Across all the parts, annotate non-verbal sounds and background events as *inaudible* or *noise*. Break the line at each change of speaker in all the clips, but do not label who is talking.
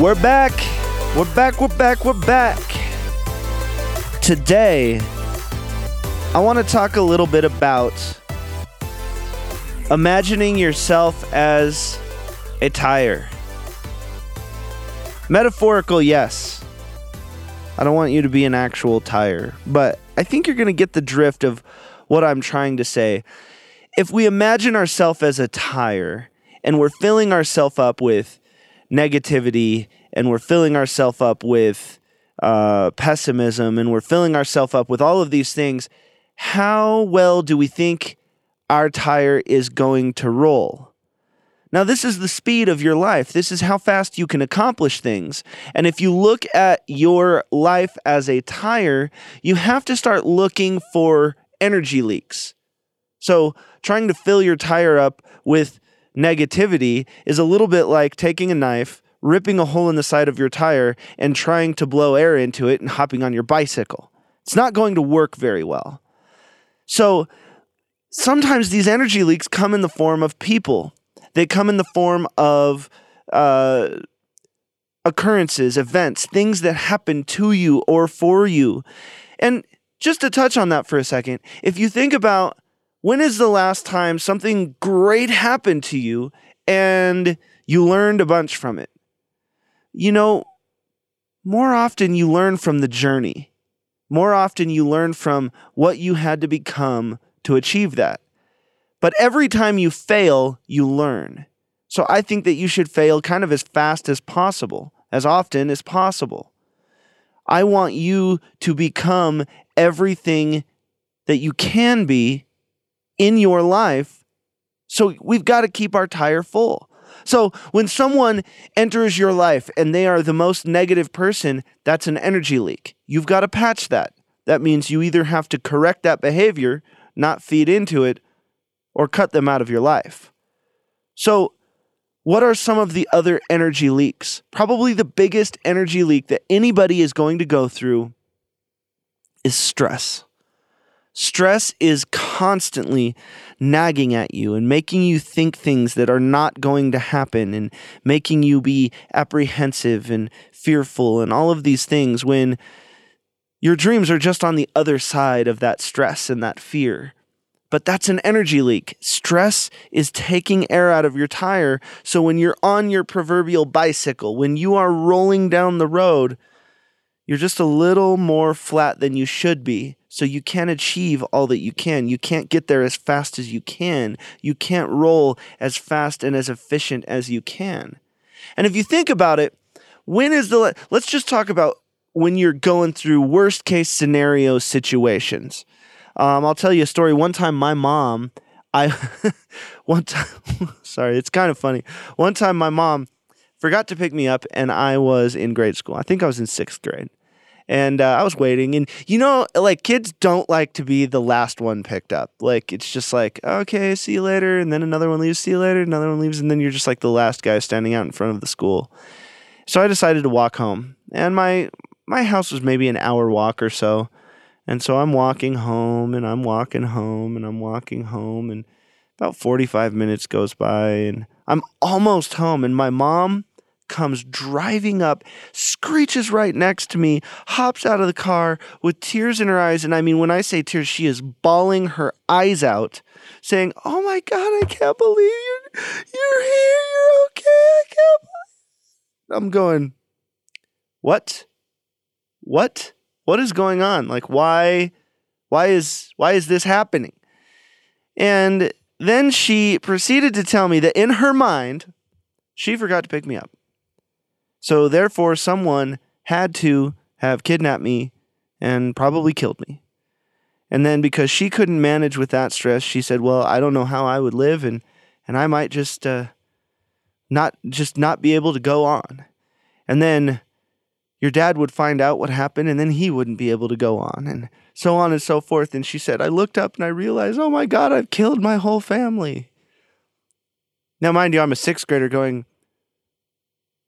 We're back. We're back. We're back. We're back. Today, I want to talk a little bit about imagining yourself as a tire. Metaphorical, yes. I don't want you to be an actual tire, but I think you're going to get the drift of what I'm trying to say. If we imagine ourselves as a tire and we're filling ourselves up with negativity and we're filling ourselves up with uh, pessimism and we're filling ourselves up with all of these things, how well do we think our tire is going to roll? Now, this is the speed of your life. This is how fast you can accomplish things. And if you look at your life as a tire, you have to start looking for energy leaks. So, trying to fill your tire up with negativity is a little bit like taking a knife, ripping a hole in the side of your tire, and trying to blow air into it and hopping on your bicycle. It's not going to work very well. So sometimes these energy leaks come in the form of people, they come in the form of uh, occurrences, events, things that happen to you or for you. And just to touch on that for a second, if you think about when is the last time something great happened to you and you learned a bunch from it? You know, more often you learn from the journey. More often you learn from what you had to become to achieve that. But every time you fail, you learn. So I think that you should fail kind of as fast as possible, as often as possible. I want you to become everything that you can be in your life. So we've got to keep our tire full. So when someone enters your life and they are the most negative person, that's an energy leak. You've got to patch that. That means you either have to correct that behavior, not feed into it, or cut them out of your life. So, what are some of the other energy leaks? Probably the biggest energy leak that anybody is going to go through is stress. Stress is constantly nagging at you and making you think things that are not going to happen and making you be apprehensive and fearful and all of these things when your dreams are just on the other side of that stress and that fear. But that's an energy leak. Stress is taking air out of your tire. So when you're on your proverbial bicycle, when you are rolling down the road, you're just a little more flat than you should be. So you can't achieve all that you can. You can't get there as fast as you can. You can't roll as fast and as efficient as you can. And if you think about it, when is the let's just talk about when you're going through worst case scenario situations. Um, I'll tell you a story. One time, my mom, I, *laughs* one time, *laughs* sorry, it's kind of funny. One time, my mom forgot to pick me up, and I was in grade school. I think I was in sixth grade and uh, I was waiting. And you know, like kids don't like to be the last one picked up. Like it's just like, okay, see you later, and then another one leaves, see you later, another one leaves, and then you're just like the last guy standing out in front of the school. So I decided to walk home, and my my house was maybe an hour walk or so. And so I'm walking home and I'm walking home and I'm walking home and about 45 minutes goes by and I'm almost home and my mom comes driving up, screeches right next to me, hops out of the car with tears in her eyes. And I mean, when I say tears, she is bawling her eyes out, saying, Oh my God, I can't believe you're, you're here. You're okay. I can't believe. I'm going, What? What? What is going on? Like, why? Why is why is this happening? And then she proceeded to tell me that in her mind, she forgot to pick me up. So therefore, someone had to have kidnapped me and probably killed me. And then because she couldn't manage with that stress, she said, "Well, I don't know how I would live, and and I might just uh, not just not be able to go on." And then your dad would find out what happened, and then he wouldn't be able to go on, and so on and so forth. And she said, "I looked up and I realized, oh my God, I've killed my whole family." Now, mind you, I'm a sixth grader going,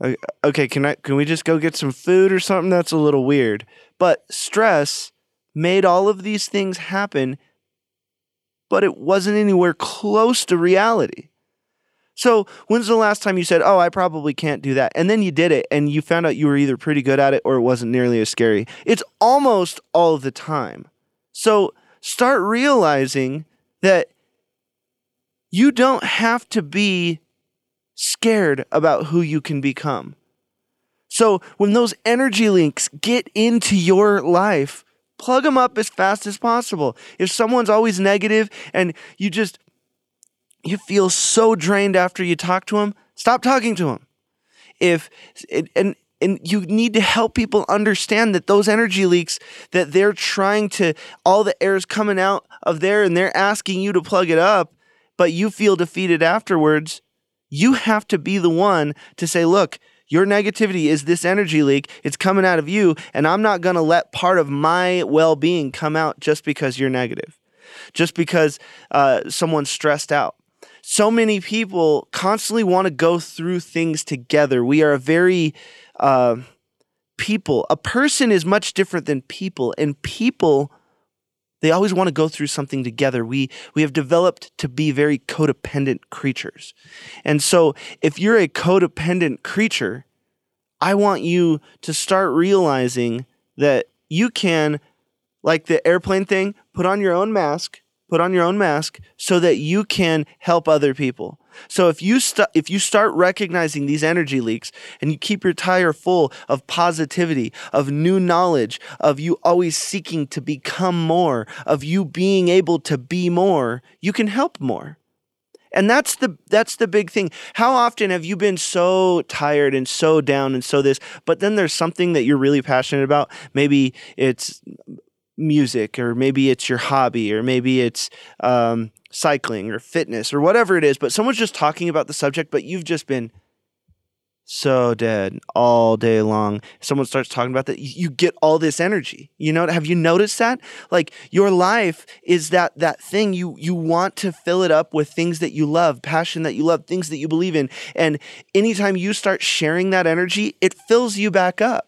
Uh, okay, can I can we just go get some food or something? That's a little weird. But stress made all of these things happen, but it wasn't anywhere close to reality. So, when's the last time you said, Oh, I probably can't do that? And then you did it and you found out you were either pretty good at it or it wasn't nearly as scary. It's almost all the time. So, start realizing that you don't have to be scared about who you can become. So, when those energy links get into your life, plug them up as fast as possible. If someone's always negative and you just you feel so drained after you talk to them, stop talking to them. If and and you need to help people understand that those energy leaks that they're trying to all the air is coming out of there and they're asking you to plug it up, but you feel defeated afterwards. You have to be the one to say, look, your negativity is this energy leak. It's coming out of you, and I'm not going to let part of my well being come out just because you're negative, just because uh, someone's stressed out. So many people constantly want to go through things together. We are a very uh, people. A person is much different than people, and people they always want to go through something together. We we have developed to be very codependent creatures. And so if you're a codependent creature, I want you to start realizing that you can like the airplane thing, put on your own mask, put on your own mask so that you can help other people. So if you st- if you start recognizing these energy leaks and you keep your tire full of positivity, of new knowledge, of you always seeking to become more, of you being able to be more, you can help more. And that's the that's the big thing. How often have you been so tired and so down and so this, but then there's something that you're really passionate about? Maybe it's music, or maybe it's your hobby, or maybe it's um, cycling or fitness or whatever it is, but someone's just talking about the subject, but you've just been so dead all day long. Someone starts talking about that, you get all this energy. You know, have you noticed that? Like your life is that that thing you you want to fill it up with things that you love, passion that you love, things that you believe in. And anytime you start sharing that energy, it fills you back up.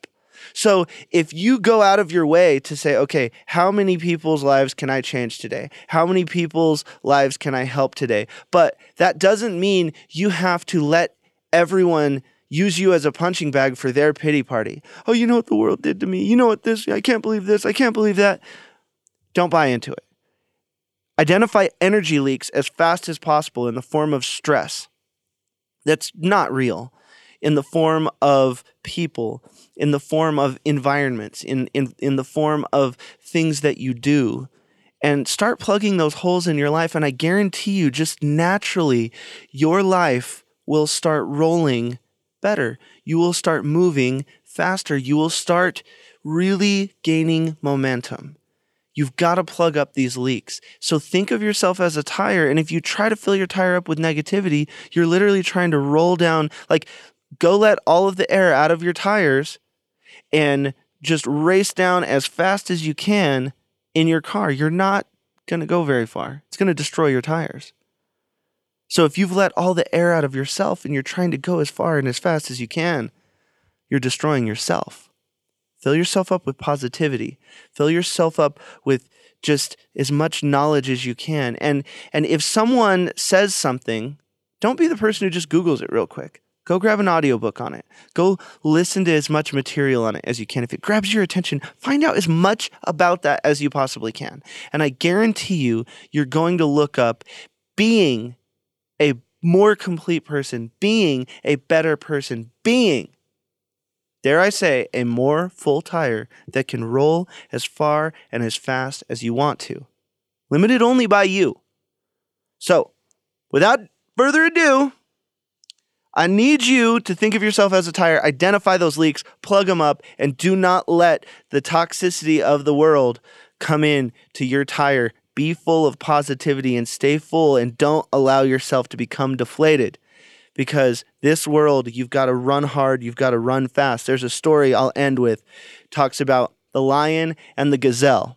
So if you go out of your way to say, okay, how many people's lives can I change today? How many people's lives can I help today? But that doesn't mean you have to let everyone use you as a punching bag for their pity party. Oh, you know what the world did to me? You know what this? I can't believe this. I can't believe that. Don't buy into it. Identify energy leaks as fast as possible in the form of stress that's not real, in the form of people, in the form of environments, in, in, in the form of things that you do. And start plugging those holes in your life. And I guarantee you, just naturally, your life will start rolling better. You will start moving faster. You will start really gaining momentum. You've got to plug up these leaks. So think of yourself as a tire. And if you try to fill your tire up with negativity, you're literally trying to roll down, like, go let all of the air out of your tires and just race down as fast as you can in your car, you're not going to go very far. It's going to destroy your tires. So if you've let all the air out of yourself and you're trying to go as far and as fast as you can, you're destroying yourself. Fill yourself up with positivity. Fill yourself up with just as much knowledge as you can. And and if someone says something, don't be the person who just googles it real quick. Go grab an audiobook on it. Go listen to as much material on it as you can. If it grabs your attention, find out as much about that as you possibly can. And I guarantee you, you're going to look up being a more complete person, being a better person, being, dare I say, a more full tire that can roll as far and as fast as you want to, limited only by you. So, without further ado, I need you to think of yourself as a tire, identify those leaks, plug them up, and do not let the toxicity of the world come in to your tire. Be full of positivity and stay full and don't allow yourself to become deflated. Because this world, you've got to run hard, you've got to run fast. There's a story I'll end with, talks about the lion and the gazelle.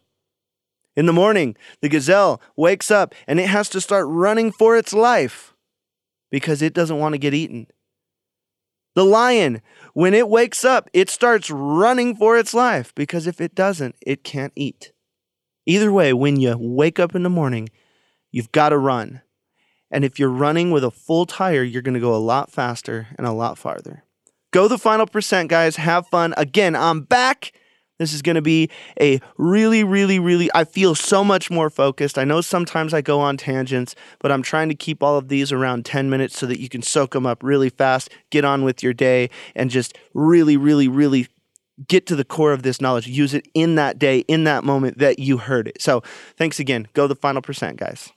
In the morning, the gazelle wakes up and it has to start running for its life because it doesn't want to get eaten. The lion, when it wakes up, it starts running for its life because if it doesn't, it can't eat. Either way, when you wake up in the morning, you've got to run. And if you're running with a full tire, you're going to go a lot faster and a lot farther. Go the final percent, guys. Have fun. Again, I'm back. This is going to be a really, really, really, I feel so much more focused. I know sometimes I go on tangents, but I'm trying to keep all of these around 10 minutes so that you can soak them up really fast, get on with your day, and just really, really, really get to the core of this knowledge. Use it in that day, in that moment that you heard it. So thanks again. Go the final percent, guys.